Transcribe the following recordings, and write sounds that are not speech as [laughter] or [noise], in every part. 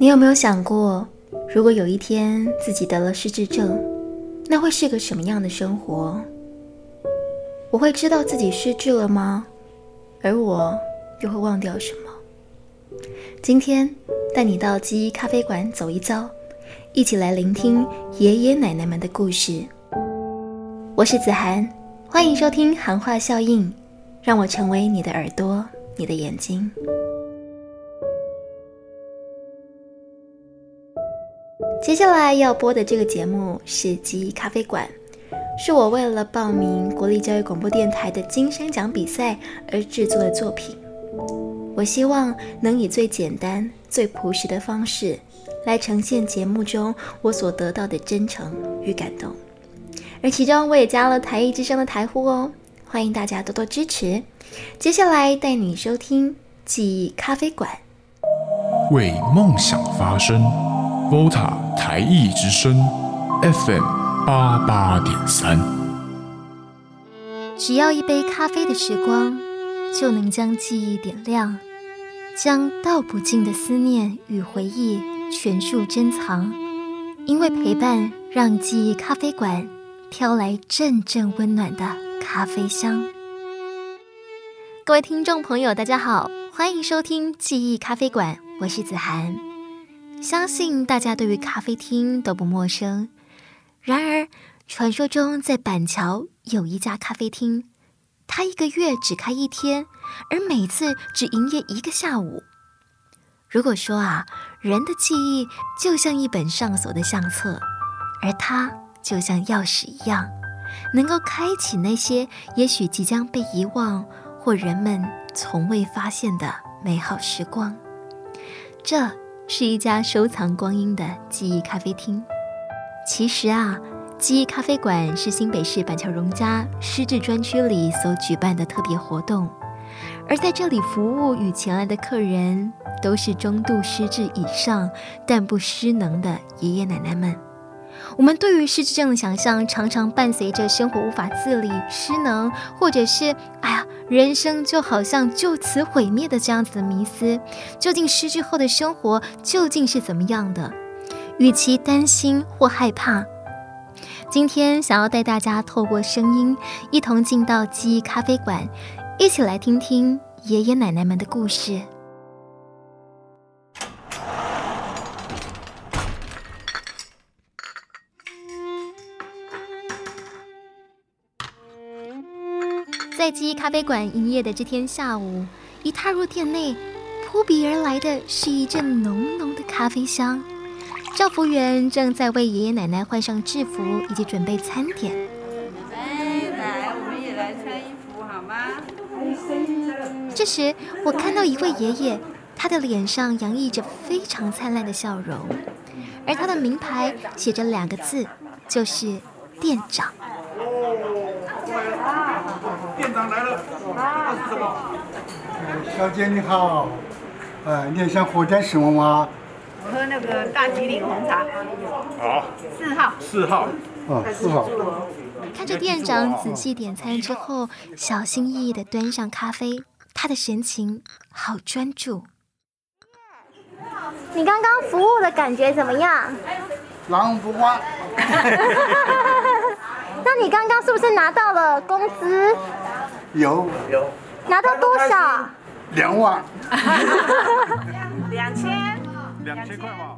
你有没有想过，如果有一天自己得了失智症，那会是个什么样的生活？我会知道自己失智了吗？而我又会忘掉什么？今天带你到记忆咖啡馆走一遭，一起来聆听爷爷奶奶们的故事。我是子涵，欢迎收听《含话效应》，让我成为你的耳朵，你的眼睛。接下来要播的这个节目是《记忆咖啡馆》，是我为了报名国立教育广播电台的金声奖比赛而制作的作品。我希望能以最简单、最朴实的方式来呈现节目中我所得到的真诚与感动。而其中我也加了台艺之声的台呼哦，欢迎大家多多支持。接下来带你收听《记忆咖啡馆》，为梦想发声，Vota 台艺之声 FM 八八点三。只要一杯咖啡的时光，就能将记忆点亮，将道不尽的思念与回忆全数珍藏。因为陪伴，让记忆咖啡馆飘来阵阵温暖的咖啡香。各位听众朋友，大家好，欢迎收听记忆咖啡馆，我是子涵。相信大家对于咖啡厅都不陌生。然而，传说中在板桥有一家咖啡厅，它一个月只开一天，而每次只营业一个下午。如果说啊，人的记忆就像一本上锁的相册，而它就像钥匙一样，能够开启那些也许即将被遗忘或人们从未发现的美好时光。这是一家收藏光阴的记忆咖啡厅。其实啊，记忆咖啡馆是新北市板桥荣家失智专区里所举办的特别活动，而在这里服务与前来的客人都是中度失智以上但不失能的爷爷奶奶们。我们对于失智症的想象，常常伴随着生活无法自理、失能，或者是哎呀，人生就好像就此毁灭的这样子的迷思。究竟失智后的生活究竟是怎么样的？与其担心或害怕，今天想要带大家透过声音，一同进到记忆咖啡馆，一起来听听爷爷奶奶们的故事。在记忆咖啡馆营业的这天下午，一踏入店内，扑鼻而来的是一阵浓浓的咖啡香。赵服务员正在为爷爷奶奶换上制服，以及准备餐点。哎，来，我们也来穿衣服好吗？这时，我看到一位爷爷，他的脸上洋溢着非常灿烂的笑容，而他的名牌写着两个字，就是店长。店长来了，那是什么？[laughs] 小姐你好，呃，你想喝点什么吗？我喝那个大吉岭红茶，好，四号。四号。哦，四号。看着店长仔细点餐之后，小心翼翼地端上咖啡，他的神情好专注。你刚刚服务的感觉怎么样？狼不花 [laughs] [laughs] 那你刚刚是不是拿到了工资？有有拿到多少？两万，两千。两千块嘛。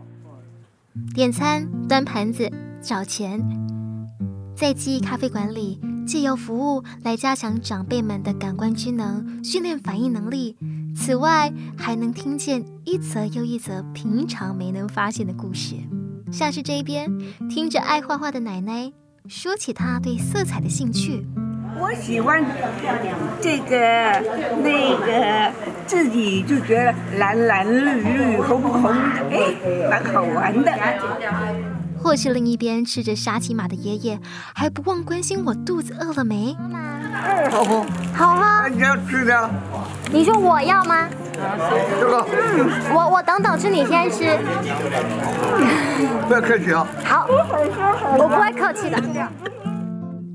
点餐、端盘子、找钱，在记忆咖啡馆里，借由服务来加强长辈们的感官知能，训练反应能力。此外，还能听见一则又一则平常没能发现的故事，像是这一边听着爱画画的奶奶说起她对色彩的兴趣。我喜欢这个那个，自己就觉得蓝蓝绿绿红红的，哎，蛮好玩的。或是另一边吃着沙琪玛的爷爷，还不忘关心我肚子饿了没。好喝。好喝。你要吃的？你说我要吗？这个我我等等吃，你先吃。不要客气啊。好，我不会客气的。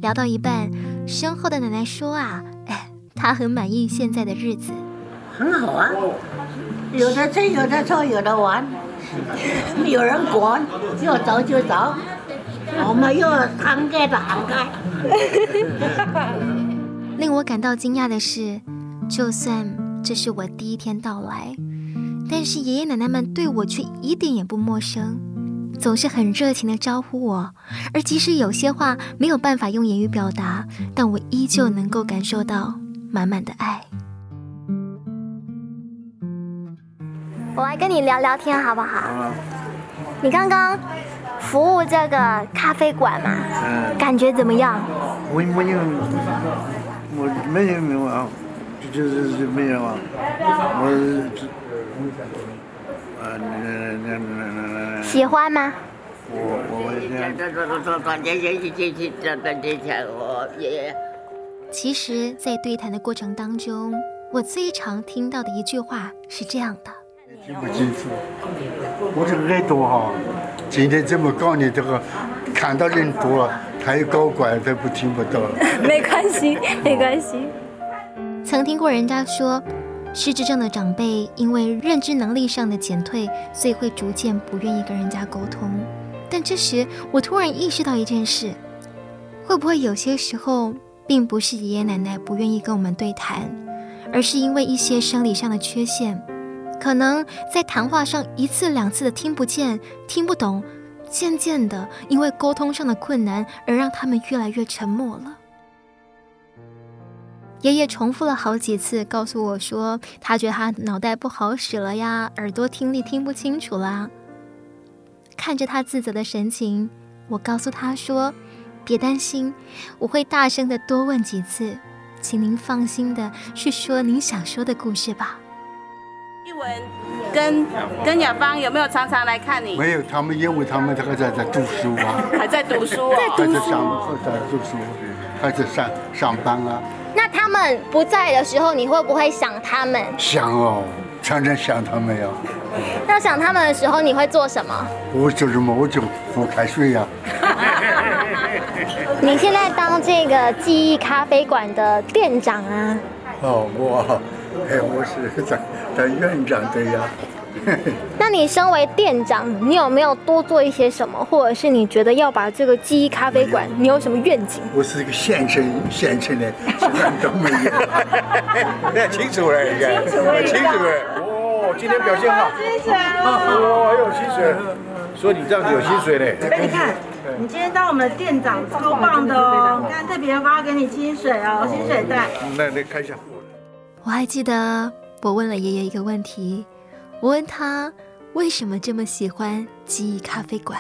聊到一半，身后的奶奶说啊，哎，她很满意现在的日子。很好啊，有的吃，有的做，有的玩，没有人管，要走就走，我们又摊开的摊开。[laughs] 令我感到惊讶的是，就算这是我第一天到来，但是爷爷奶奶们对我却一点也不陌生，总是很热情地招呼我。而即使有些话没有办法用言语表达，但我依旧能够感受到满满的爱。我来跟你聊聊天好不好？你刚刚服务这个咖啡馆嘛，感觉怎么样？我没有，我没有没有啊，就就是没有啊，我喜欢吗？我我这其实，在对谈的过程当中，我最常听到的一句话是这样的。听不清楚。我这个耳朵哈，今天这么高呢，这个看到人多，太高怪都不听不到了。没关系，没关系。曾听过人家说，失智症的长辈因为认知能力上的减退，所以会逐渐不愿意跟人家沟通。但这时，我突然意识到一件事：会不会有些时候，并不是爷爷奶奶不愿意跟我们对谈，而是因为一些生理上的缺陷？可能在谈话上一次两次的听不见、听不懂，渐渐的因为沟通上的困难而让他们越来越沉默了。爷爷重复了好几次，告诉我说，他觉得他脑袋不好使了呀，耳朵听力听不清楚啦。看着他自责的神情，我告诉他说：“别担心，我会大声的多问几次，请您放心的去说您想说的故事吧。”一文跟跟雅芳有没有常常来看你？没有，他们因为他们这个在在读书啊，还在读书啊。还在上还在读书，还在上上班啊。那他们不在的时候，你会不会想他们？想哦，常常想他们呀。那想他们的时候，你会做什么？我做什么？我就喝开水呀。[laughs] 你现在当这个记忆咖啡馆的店长啊？哦，我，哎，我是在当院长的呀。那你身为店长，你有没有多做一些什么，或者是你觉得要把这个记忆咖啡馆，你有什么愿景？我是一个县城县城的，什么都没有。那清楚了，应该清楚了。哦，今天表现好，哦，还有薪水，所以你这样子有薪水嘞。哎你看，你今天当我们的店长，超棒的哦！你看特别发给你薪水哦，薪水袋。那那看一下。我还记得我问了爷爷一个问题，我问他为什么这么喜欢记忆咖啡馆，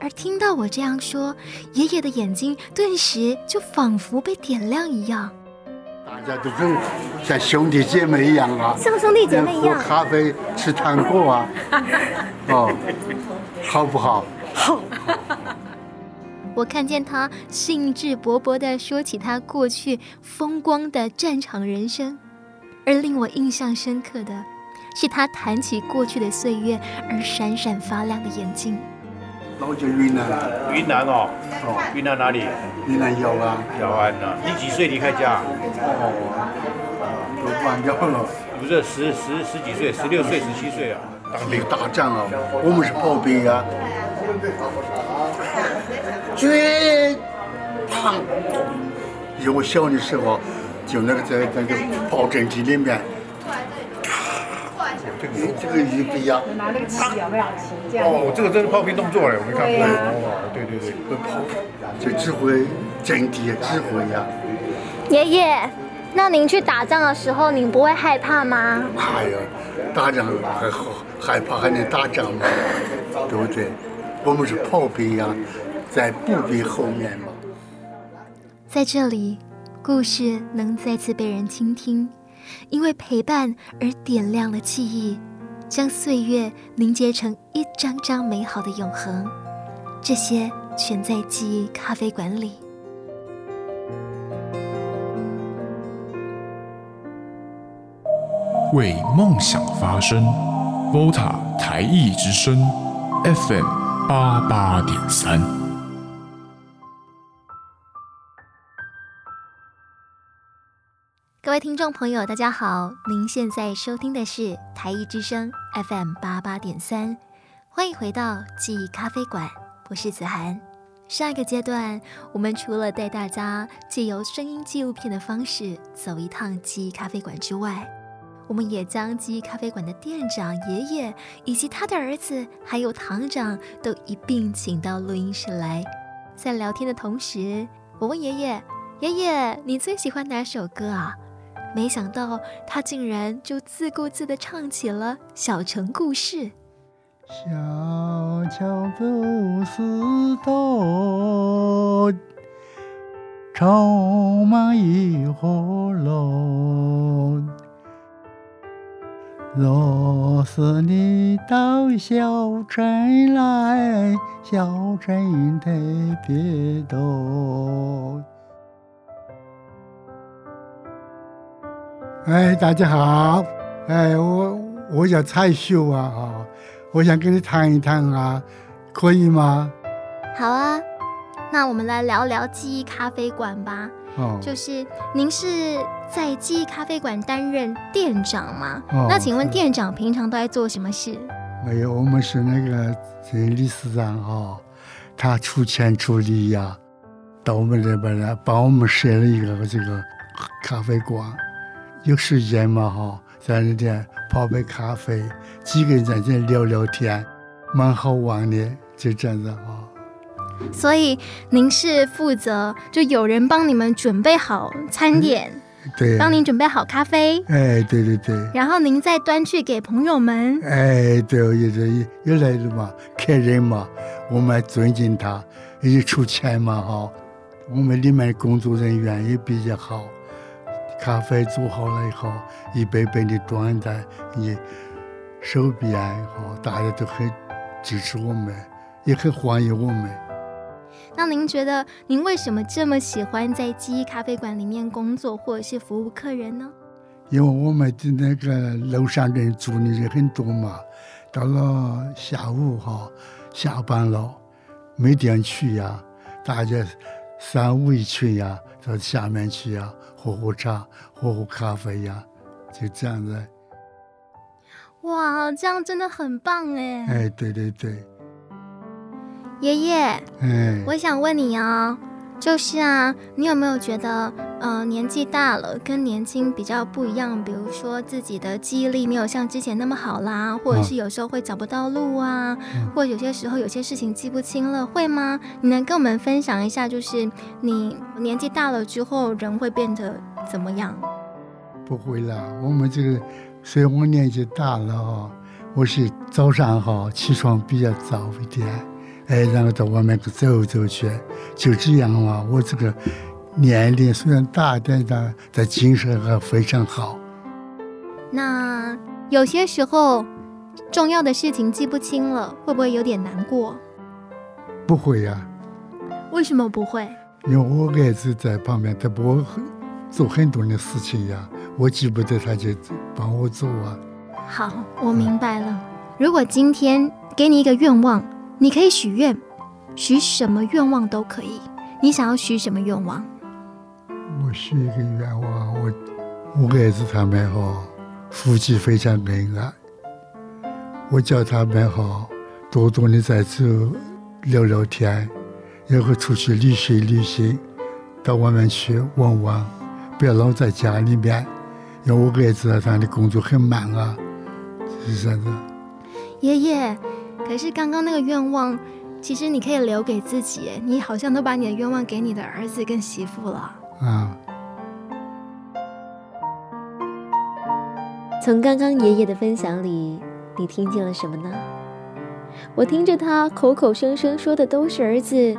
而听到我这样说，爷爷的眼睛顿时就仿佛被点亮一样。大家都跟像兄弟姐妹一样啊，像兄弟姐妹一样喝咖啡、吃糖果啊，[laughs] 哦，好不好？我看见他兴致勃勃地说起他过去风光的战场人生，而令我印象深刻的是他谈起过去的岁月而闪闪发亮的眼睛。老家云南，云南哦，哦，云南哪里？云南姚安，姚安呐。你几岁离开家？哦都关掉了。不是十十十几岁，十六岁、十七岁啊。当兵打仗啊，我们是炮兵啊，最胖。因为我小的时候，就那个在那个炮阵地里面，这个这个一个呀，拿那个旗有没有旗这样？哦，这个真是炮兵动作嘞，我没看过。哦，对对对。会跑，这指挥阵地指挥呀。爷爷，那您去打仗的时候，您不会害怕吗？哎呀，打仗还好害怕还能打仗吗？对不对？我们是炮兵呀，在步兵后面嘛。在这里，故事能再次被人倾听，因为陪伴而点亮了记忆，将岁月凝结成一张张美好的永恒。这些全在记忆咖啡馆里。为梦想发声，Vota 台艺之声，FM 八八点三。各位听众朋友，大家好，您现在收听的是台艺之声 FM 八八点三，欢迎回到记忆咖啡馆，我是子涵。上一个阶段，我们除了带大家借由声音纪录片的方式走一趟记忆咖啡馆之外，我们也将记忆咖啡馆的店长爷爷以及他的儿子还有堂长都一并请到录音室来。在聊天的同时，我问爷爷：“爷爷，你最喜欢哪首歌啊？”没想到他竟然就自顾自地唱起了《小城故事》。小桥不是多，充满一河龙。若是你到小城来，小城特别多。哎，大家好，哎，我我叫蔡秀啊，哈。我想跟你谈一谈啊，可以吗？好啊，那我们来聊聊记忆咖啡馆吧。哦，就是您是在记忆咖啡馆担任店长吗？哦，那请问店长平常都在做什么事？没有，我们是那个这理事长哦，他出钱出力呀，到我们这边来帮我们设了一个这个咖啡馆。有时间嘛哈，在那边泡杯咖啡。几个人在这聊聊天，蛮好玩的，就这样子哈。所以您是负责，就有人帮你们准备好餐点，对，帮您准备好咖啡，哎，对对对。然后您再端去给朋友们，哎，对，也是有来的嘛，客人嘛，我们尊敬他，也出钱嘛哈。我们里面的工作人员也比较好，咖啡做好了以后，一杯杯的端在你。手边哈，大家都很支持我们，也很欢迎我们。那您觉得，您为什么这么喜欢在记忆咖啡馆里面工作，或者是服务客人呢？因为我们的那个楼上人住的人很多嘛，到了下午哈，下班了，没地方去呀，大家三五一群呀，到下面去呀，喝喝茶，喝喝咖啡呀，就这样子。哇，这样真的很棒哎！哎，对对对，爷爷，哎，我想问你哦，就是啊，你有没有觉得，呃，年纪大了跟年轻比较不一样？比如说自己的记忆力没有像之前那么好啦，或者是有时候会找不到路啊，或者有些时候有些事情记不清了，会吗？你能跟我们分享一下，就是你年纪大了之后人会变得怎么样？不会啦，我们这个。所以我年纪大了哈，我是早上哈起床比较早一点，哎，然后到外面去走走去，就这样嘛。我这个年龄虽然大，但但但精神还非常好。那有些时候重要的事情记不清了，会不会有点难过？不会呀。为什么不会？因为我儿子在旁边，他不会做很多的事情呀。我记不得，他就帮我做啊。好，我明白了。如果今天给你一个愿望，你可以许愿，许什么愿望都可以。你想要许什么愿望？我许一个愿望，我我儿子他们哈夫妻非常恩爱。我叫他们哈多多的在这聊聊天，然后出去旅行旅行，到外面去玩玩，不要老在家里面。因为我儿子他的工作很忙啊，是这样子。爷爷，可是刚刚那个愿望，其实你可以留给自己。你好像都把你的愿望给你的儿子跟媳妇了。啊。从刚刚爷爷的分享里，你听见了什么呢？我听着他口口声声说的都是儿子，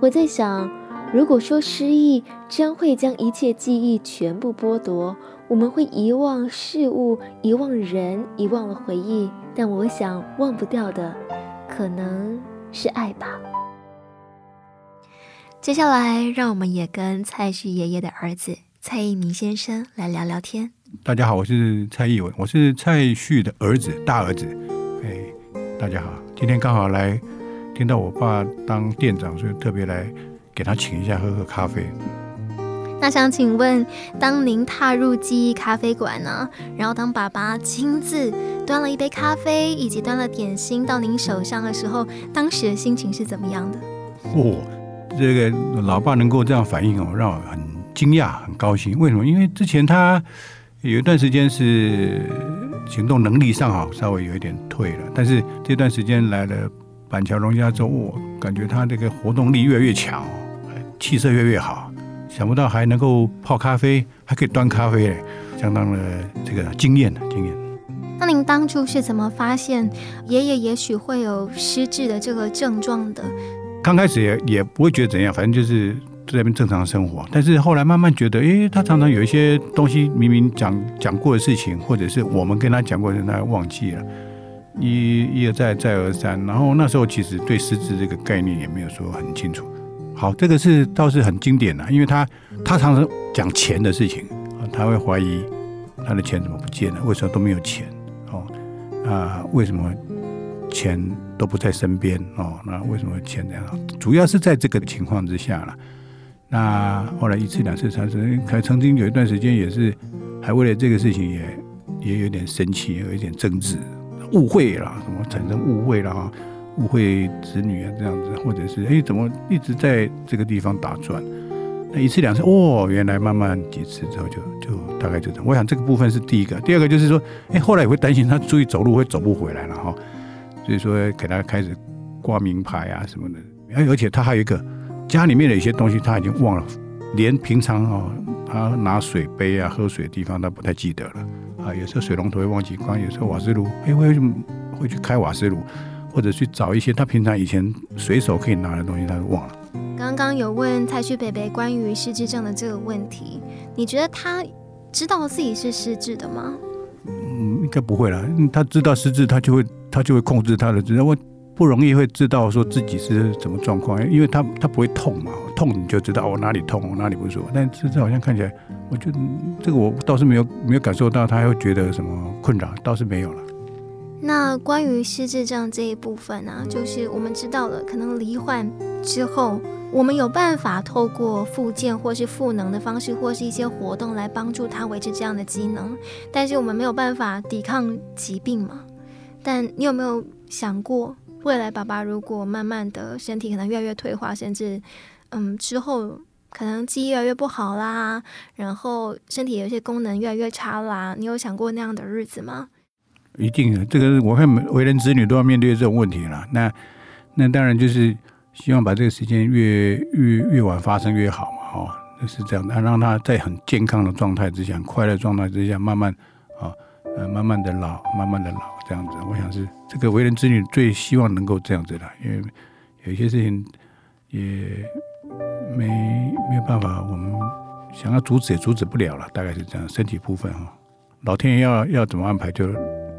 我在想，如果说失忆将会将一切记忆全部剥夺。我们会遗忘事物，遗忘人，遗忘了回忆，但我想忘不掉的，可能是爱吧。接下来，让我们也跟蔡旭爷爷的儿子蔡一鸣先生来聊聊天。大家好，我是蔡义文，我是蔡旭的儿子，大儿子。哎，大家好，今天刚好来听到我爸当店长，所以特别来给他请一下喝喝咖啡。那想请问，当您踏入记忆咖啡馆呢，然后当爸爸亲自端了一杯咖啡以及端了点心到您手上的时候，当时的心情是怎么样的？哦，这个老爸能够这样反应哦，让我很惊讶、很高兴。为什么？因为之前他有一段时间是行动能力上好，稍微有一点退了，但是这段时间来了板桥荣家之后，我感觉他这个活动力越来越强，气色越来越好。想不到还能够泡咖啡，还可以端咖啡，相当的这个惊艳的惊艳。那您当初是怎么发现爷爷也许会有失智的这个症状的？刚开始也也不会觉得怎样，反正就是在那边正常生活。但是后来慢慢觉得，诶，他常常有一些东西明明讲讲过的事情，或者是我们跟他讲过的，他忘记了，一一而再再而三。然后那时候其实对失智这个概念也没有说很清楚。好，这个是倒是很经典的，因为他他常常讲钱的事情，他会怀疑他的钱怎么不见了，为什么都没有钱哦？啊，为什么钱都不在身边哦？那为什么钱这样？主要是在这个情况之下了。那后来一次两次三次，还曾经有一段时间也是还为了这个事情也也有点生气，有一点争执，误会了什么产生误会了。误会子女啊，这样子，或者是哎，怎么一直在这个地方打转？那一次两次，哦，原来慢慢几次之后，就就大概就这样。我想这个部分是第一个，第二个就是说，哎，后来也会担心他注意走路会走不回来了哈，所以说给他开始挂名牌啊什么的。而，而且他还有一个家里面的一些东西他已经忘了，连平常哦他拿水杯啊喝水的地方他不太记得了啊，有时候水龙头会忘记关，有时候瓦斯炉哎会会去开瓦斯炉。或者去找一些他平常以前随手可以拿的东西，他就忘了。刚刚有问蔡旭北北关于失智症的这个问题，你觉得他知道自己是失智的吗？嗯，应该不会啦。他知道失智，他就会他就会控制他的知我不容易会知道说自己是什么状况，因为他他不会痛嘛，痛你就知道我哪里痛，我哪里不舒服。但失智好像看起来，我觉得这个我倒是没有没有感受到他会觉得什么困扰，倒是没有了。那关于失智症这一部分呢，就是我们知道了，可能罹患之后，我们有办法透过复健或是赋能的方式，或是一些活动来帮助他维持这样的机能，但是我们没有办法抵抗疾病嘛。但你有没有想过，未来爸爸如果慢慢的身体可能越来越退化，甚至嗯之后可能记忆越来越不好啦，然后身体有些功能越来越差啦，你有想过那样的日子吗？一定的，这个我看为人子女都要面对这种问题了。那那当然就是希望把这个时间越越越晚发生越好嘛，哦，就是这样的，让他在很健康的状态之下、快乐状态之下，慢慢啊呃慢慢的老，慢慢的老这样子。我想是这个为人子女最希望能够这样子的，因为有些事情也没没有办法，我们想要阻止也阻止不了了，大概是这样。身体部分哈，老天爷要要怎么安排就。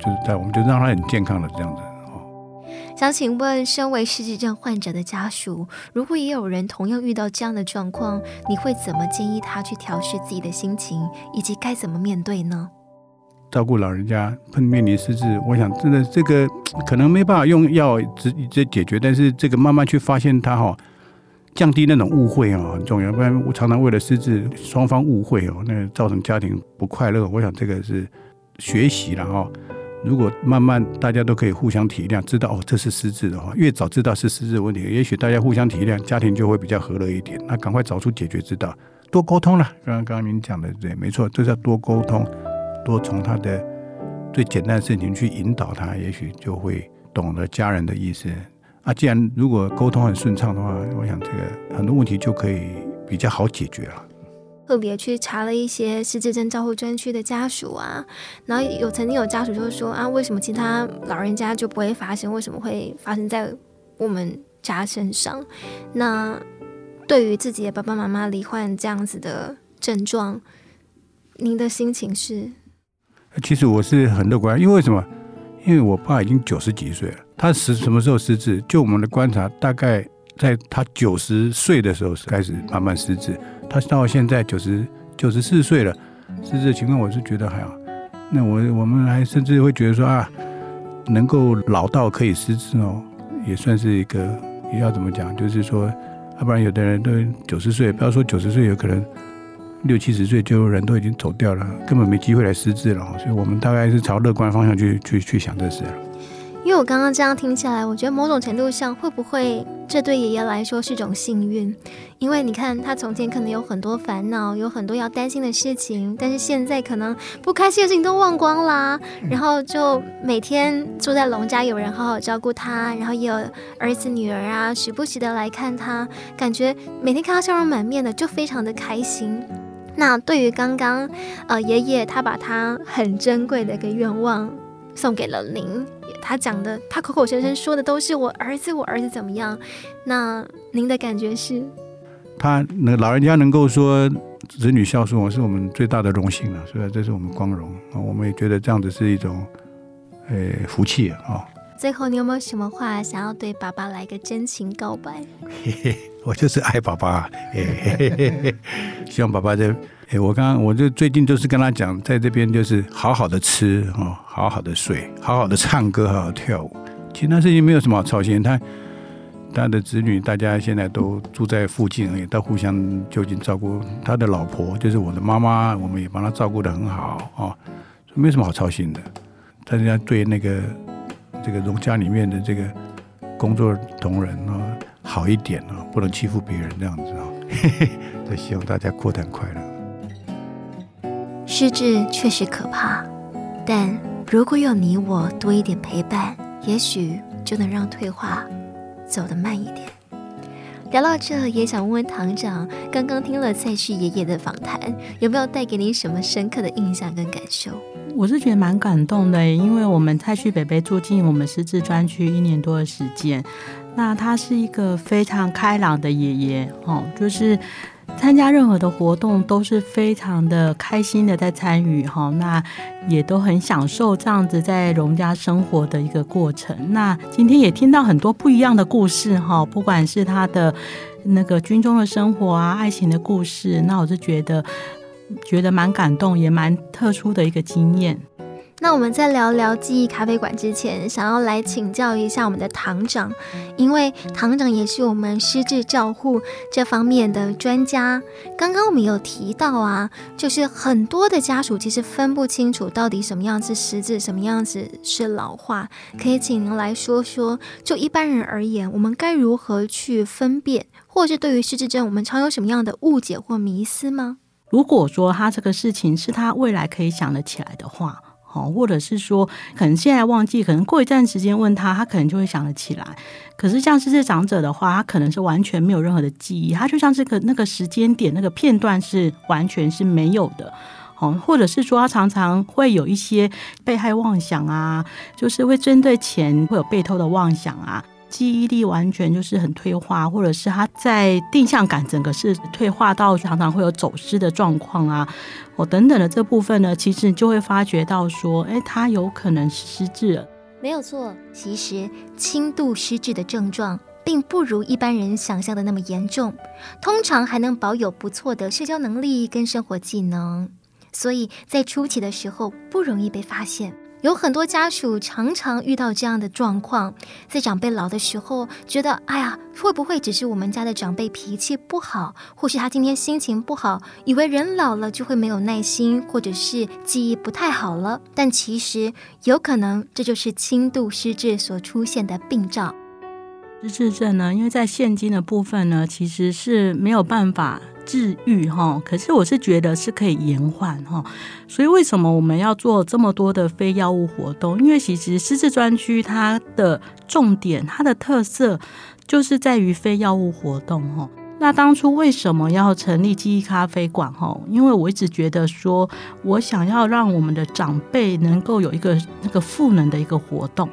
就是在，我们就让他很健康的这样子哦。想请问，身为失智症患者的家属，如果也有人同样遇到这样的状况，你会怎么建议他去调试自己的心情，以及该怎么面对呢？照顾老人家碰面临失智，我想真的这个可能没办法用药直接解决，但是这个慢慢去发现他哈，降低那种误会啊很重要。不然我常常为了失智双方误会哦，那造成家庭不快乐。我想这个是学习了哈。如果慢慢大家都可以互相体谅，知道哦这是失智的话，越早知道是失智的问题，也许大家互相体谅，家庭就会比较和乐一点。那赶快找出解决之道，多沟通了。刚刚您讲的对，没错，这叫多沟通，多从他的最简单的事情去引导他，也许就会懂得家人的意思。啊，既然如果沟通很顺畅的话，我想这个很多问题就可以比较好解决了。特别去查了一些失智症照护专区的家属啊，然后有曾经有家属就说啊，为什么其他老人家就不会发生，为什么会发生在我们家身上？那对于自己的爸爸妈妈罹患这样子的症状，您的心情是？其实我是很乐观，因为什么？因为我爸已经九十几岁了，他失什么时候失智？就我们的观察，大概在他九十岁的时候开始慢慢失智。他到现在九十九十四岁了，失智的情况我是觉得还好。那我我们还甚至会觉得说啊，能够老到可以失智哦，也算是一个也要怎么讲，就是说，要不然有的人都九十岁，不要说九十岁，有可能六七十岁就人都已经走掉了，根本没机会来失智了。所以我们大概是朝乐观方向去去去想这事。因为我刚刚这样听起来，我觉得某种程度上，会不会这对爷爷来说是种幸运？因为你看，他从前可能有很多烦恼，有很多要担心的事情，但是现在可能不开心的事情都忘光啦。然后就每天住在龙家，有人好好照顾他，然后也有儿子女儿啊，时不时的来看他，感觉每天看他笑容满面的，就非常的开心。那对于刚刚，呃，爷爷他把他很珍贵的一个愿望送给了您。他讲的，他口口声声说的都是我儿子，我儿子怎么样？那您的感觉是？他那老人家能够说子女孝顺，我是我们最大的荣幸了，所以这是我们光荣啊。我们也觉得这样子是一种，呃，福气啊。最后，你有没有什么话想要对爸爸来个真情告白？嘿嘿，我就是爱爸爸，[laughs] 嘿嘿，希望爸爸在。哎，我刚刚我就最近就是跟他讲，在这边就是好好的吃哦，好好的睡，好好的唱歌，好好跳舞。其他事情没有什么好操心。他他的子女大家现在都住在附近，也都互相就近照顾。他的老婆就是我的妈妈，我们也帮他照顾的很好哦，没什么好操心的。大家对那个这个荣家里面的这个工作同仁啊好一点啊，不能欺负别人这样子啊。嘿嘿，就希望大家过得很快乐。失智确实可怕，但如果有你我多一点陪伴，也许就能让退化走得慢一点。聊到这，也想问问堂长，刚刚听了蔡旭爷爷的访谈，有没有带给你什么深刻的印象跟感受？我是觉得蛮感动的，因为我们蔡旭北北住进我们师资专区一年多的时间，那他是一个非常开朗的爷爷哦，就是。参加任何的活动都是非常的开心的在参与哈，那也都很享受这样子在荣家生活的一个过程。那今天也听到很多不一样的故事哈，不管是他的那个军中的生活啊，爱情的故事，那我就觉得觉得蛮感动，也蛮特殊的一个经验。那我们在聊聊记忆咖啡馆之前，想要来请教一下我们的堂长，因为堂长也是我们失智照护这方面的专家。刚刚我们有提到啊，就是很多的家属其实分不清楚到底什么样子失智，什么样子是老化。可以请您来说说，就一般人而言，我们该如何去分辨，或是对于失智症，我们常有什么样的误解或迷思吗？如果说他这个事情是他未来可以想得起来的话。哦，或者是说，可能现在忘记，可能过一段时间问他，他可能就会想得起来。可是像是这长者的话，他可能是完全没有任何的记忆，他就像这个那个时间点、那个片段是完全是没有的。哦，或者是说，他常常会有一些被害妄想啊，就是会针对钱会有被偷的妄想啊。记忆力完全就是很退化，或者是他在定向感整个是退化到常常会有走失的状况啊，哦等等的这部分呢，其实你就会发觉到说，哎，他有可能失智了。没有错，其实轻度失智的症状并不如一般人想象的那么严重，通常还能保有不错的社交能力跟生活技能，所以在初期的时候不容易被发现。有很多家属常常遇到这样的状况，在长辈老的时候，觉得哎呀，会不会只是我们家的长辈脾气不好，或是他今天心情不好，以为人老了就会没有耐心，或者是记忆不太好了？但其实有可能这就是轻度失智所出现的病兆。失智症呢，因为在现今的部分呢，其实是没有办法。治愈哈，可是我是觉得是可以延缓哈，所以为什么我们要做这么多的非药物活动？因为其实失智专区它的重点、它的特色就是在于非药物活动哈。那当初为什么要成立记忆咖啡馆哈？因为我一直觉得说，我想要让我们的长辈能够有一个那个赋能的一个活动。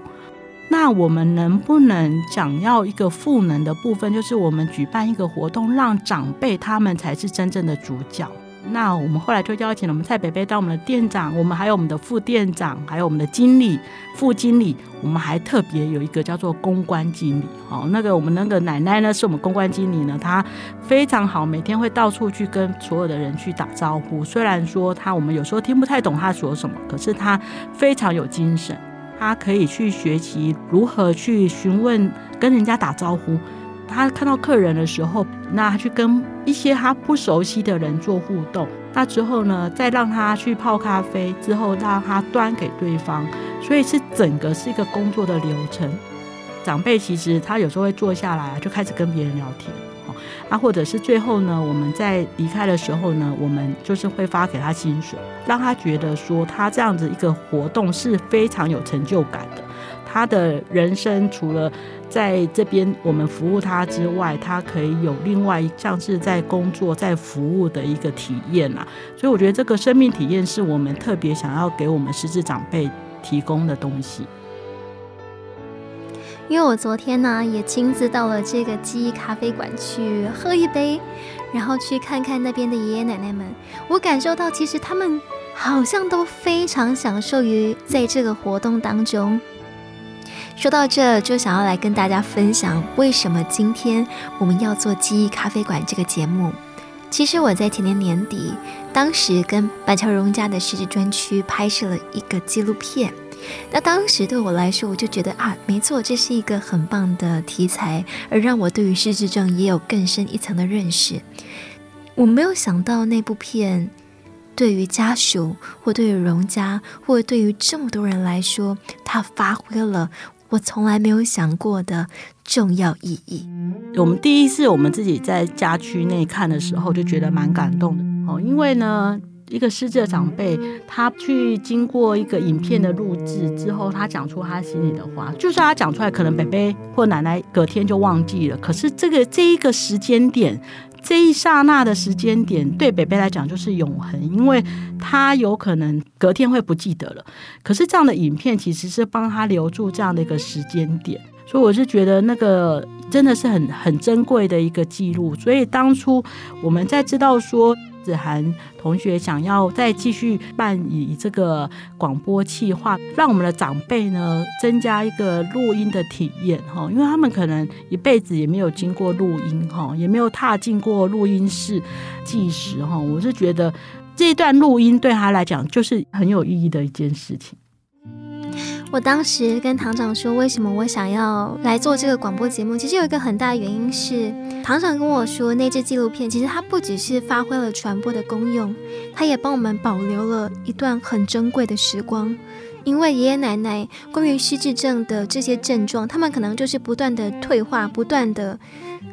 那我们能不能想要一个赋能的部分，就是我们举办一个活动，让长辈他们才是真正的主角。那我们后来就邀请了我们蔡北北当我们的店长，我们还有我们的副店长，还有我们的经理、副经理，我们还特别有一个叫做公关经理。哦，那个我们那个奶奶呢，是我们公关经理呢，她非常好，每天会到处去跟所有的人去打招呼。虽然说她我们有时候听不太懂她说什么，可是她非常有精神。他可以去学习如何去询问、跟人家打招呼。他看到客人的时候，那他去跟一些他不熟悉的人做互动。那之后呢，再让他去泡咖啡，之后让他端给对方。所以是整个是一个工作的流程。长辈其实他有时候会坐下来，就开始跟别人聊天。啊，或者是最后呢，我们在离开的时候呢，我们就是会发给他薪水，让他觉得说他这样子一个活动是非常有成就感的。他的人生除了在这边我们服务他之外，他可以有另外一像是在工作、在服务的一个体验啊。所以我觉得这个生命体验是我们特别想要给我们失智长辈提供的东西。因为我昨天呢也亲自到了这个记忆咖啡馆去喝一杯，然后去看看那边的爷爷奶奶们，我感受到其实他们好像都非常享受于在这个活动当中。说到这就想要来跟大家分享，为什么今天我们要做记忆咖啡馆这个节目。其实我在前年年底，当时跟板桥荣家的失智专区拍摄了一个纪录片。那当时对我来说，我就觉得啊，没错，这是一个很棒的题材，而让我对于失智症也有更深一层的认识。我没有想到那部片对于家属，或对于荣家，或对于这么多人来说，它发挥了我从来没有想过的重要意义。我们第一次我们自己在家区内看的时候，就觉得蛮感动的哦，因为呢。一个失智的长辈，他去经过一个影片的录制之后，他讲出他心里的话。就算他讲出来，可能北北或奶奶隔天就忘记了。可是这个这一个时间点，这一刹那的时间点，对北北来讲就是永恒，因为他有可能隔天会不记得了。可是这样的影片其实是帮他留住这样的一个时间点，所以我是觉得那个真的是很很珍贵的一个记录。所以当初我们在知道说。子涵同学想要再继续办以这个广播企划，让我们的长辈呢增加一个录音的体验哈，因为他们可能一辈子也没有经过录音哈，也没有踏进过录音室计时哈。我是觉得这段录音对他来讲就是很有意义的一件事情。我当时跟堂长说，为什么我想要来做这个广播节目？其实有一个很大的原因是，堂长跟我说，那支纪录片其实它不只是发挥了传播的功用，它也帮我们保留了一段很珍贵的时光。因为爷爷奶奶关于失智症的这些症状，他们可能就是不断的退化，不断的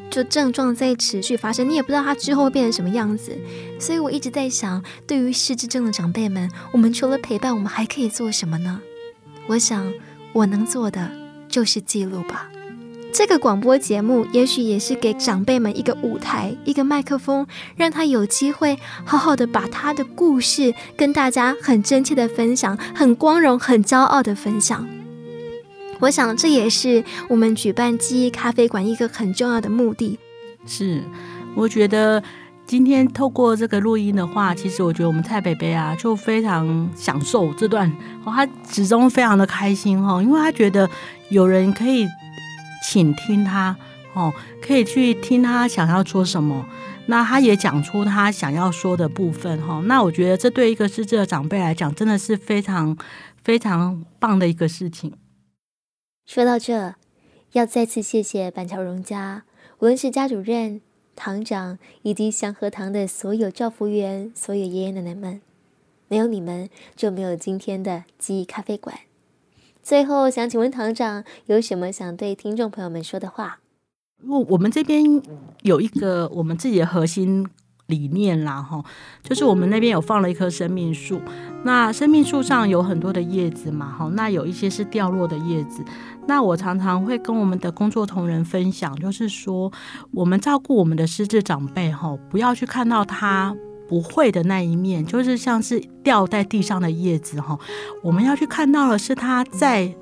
就症状在持续发生，你也不知道他之后会变成什么样子。所以我一直在想，对于失智症的长辈们，我们除了陪伴，我们还可以做什么呢？我想，我能做的就是记录吧。这个广播节目也许也是给长辈们一个舞台，一个麦克风，让他有机会好好的把他的故事跟大家很真切的分享，很光荣、很骄傲的分享。我想，这也是我们举办记忆咖啡馆一个很重要的目的。是，我觉得。今天透过这个录音的话，其实我觉得我们蔡北北啊，就非常享受这段，哦他始终非常的开心哈，因为他觉得有人可以倾听他哦，可以去听他想要说什么，那他也讲出他想要说的部分哈，那我觉得这对一个失智的长辈来讲，真的是非常非常棒的一个事情。说到这，要再次谢谢板桥荣家，无论是家主任。堂长以及祥和堂的所有照服员、所有爷爷奶奶们，没有你们就没有今天的记忆咖啡馆。最后，想请问堂长有什么想对听众朋友们说的话？我我们这边有一个我们自己的核心。理念啦，哈，就是我们那边有放了一棵生命树，那生命树上有很多的叶子嘛，哈，那有一些是掉落的叶子，那我常常会跟我们的工作同仁分享，就是说，我们照顾我们的失智长辈，哈，不要去看到他不会的那一面，就是像是掉在地上的叶子，哈，我们要去看到的是他在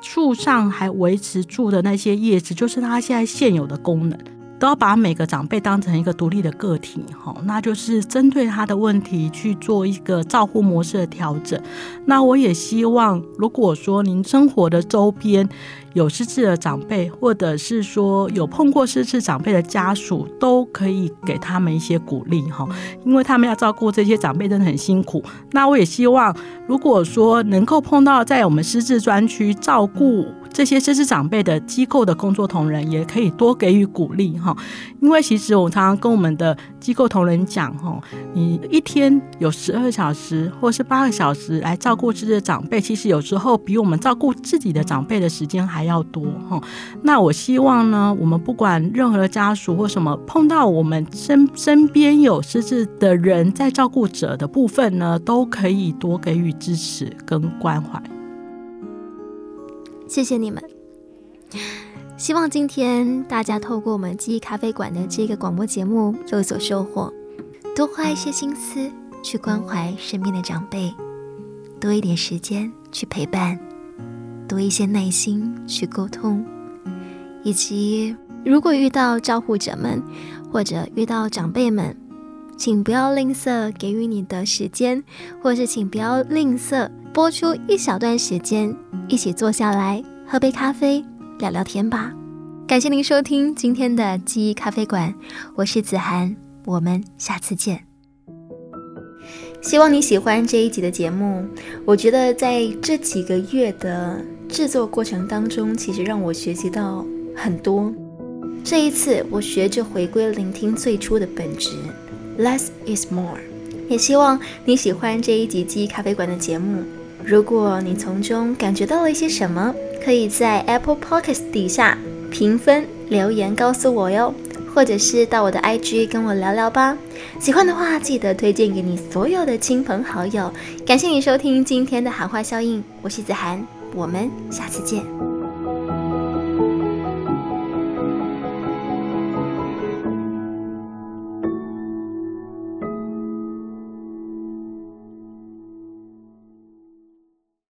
树上还维持住的那些叶子，就是他现在现有的功能。都要把每个长辈当成一个独立的个体，哈，那就是针对他的问题去做一个照护模式的调整。那我也希望，如果说您生活的周边有失智的长辈，或者是说有碰过失智长辈的家属，都可以给他们一些鼓励，哈，因为他们要照顾这些长辈真的很辛苦。那我也希望，如果说能够碰到在我们失智专区照顾这些失智长辈的机构的工作同仁也可以多给予鼓励哈，因为其实我常常跟我们的机构同仁讲哈，你一天有十二小时或是八个小时来照顾失智长辈，其实有时候比我们照顾自己的长辈的时间还要多哈。那我希望呢，我们不管任何的家属或什么碰到我们身身边有失智的人，在照顾者的部分呢，都可以多给予支持跟关怀。谢谢你们。希望今天大家透过我们记忆咖啡馆的这个广播节目有所收获，多花一些心思去关怀身边的长辈，多一点时间去陪伴，多一些耐心去沟通，以及如果遇到照护者们或者遇到长辈们，请不要吝啬给予你的时间，或是请不要吝啬播出一小段时间，一起坐下来喝杯咖啡。聊聊天吧，感谢您收听今天的记忆咖啡馆，我是子涵，我们下次见。希望你喜欢这一集的节目。我觉得在这几个月的制作过程当中，其实让我学习到很多。这一次，我学着回归聆听最初的本质，less is more。也希望你喜欢这一集记忆咖啡馆的节目。如果你从中感觉到了一些什么，可以在 Apple Podcast 底下评分留言告诉我哟，或者是到我的 IG 跟我聊聊吧。喜欢的话，记得推荐给你所有的亲朋好友。感谢你收听今天的喊话效应，我是子涵，我们下次见。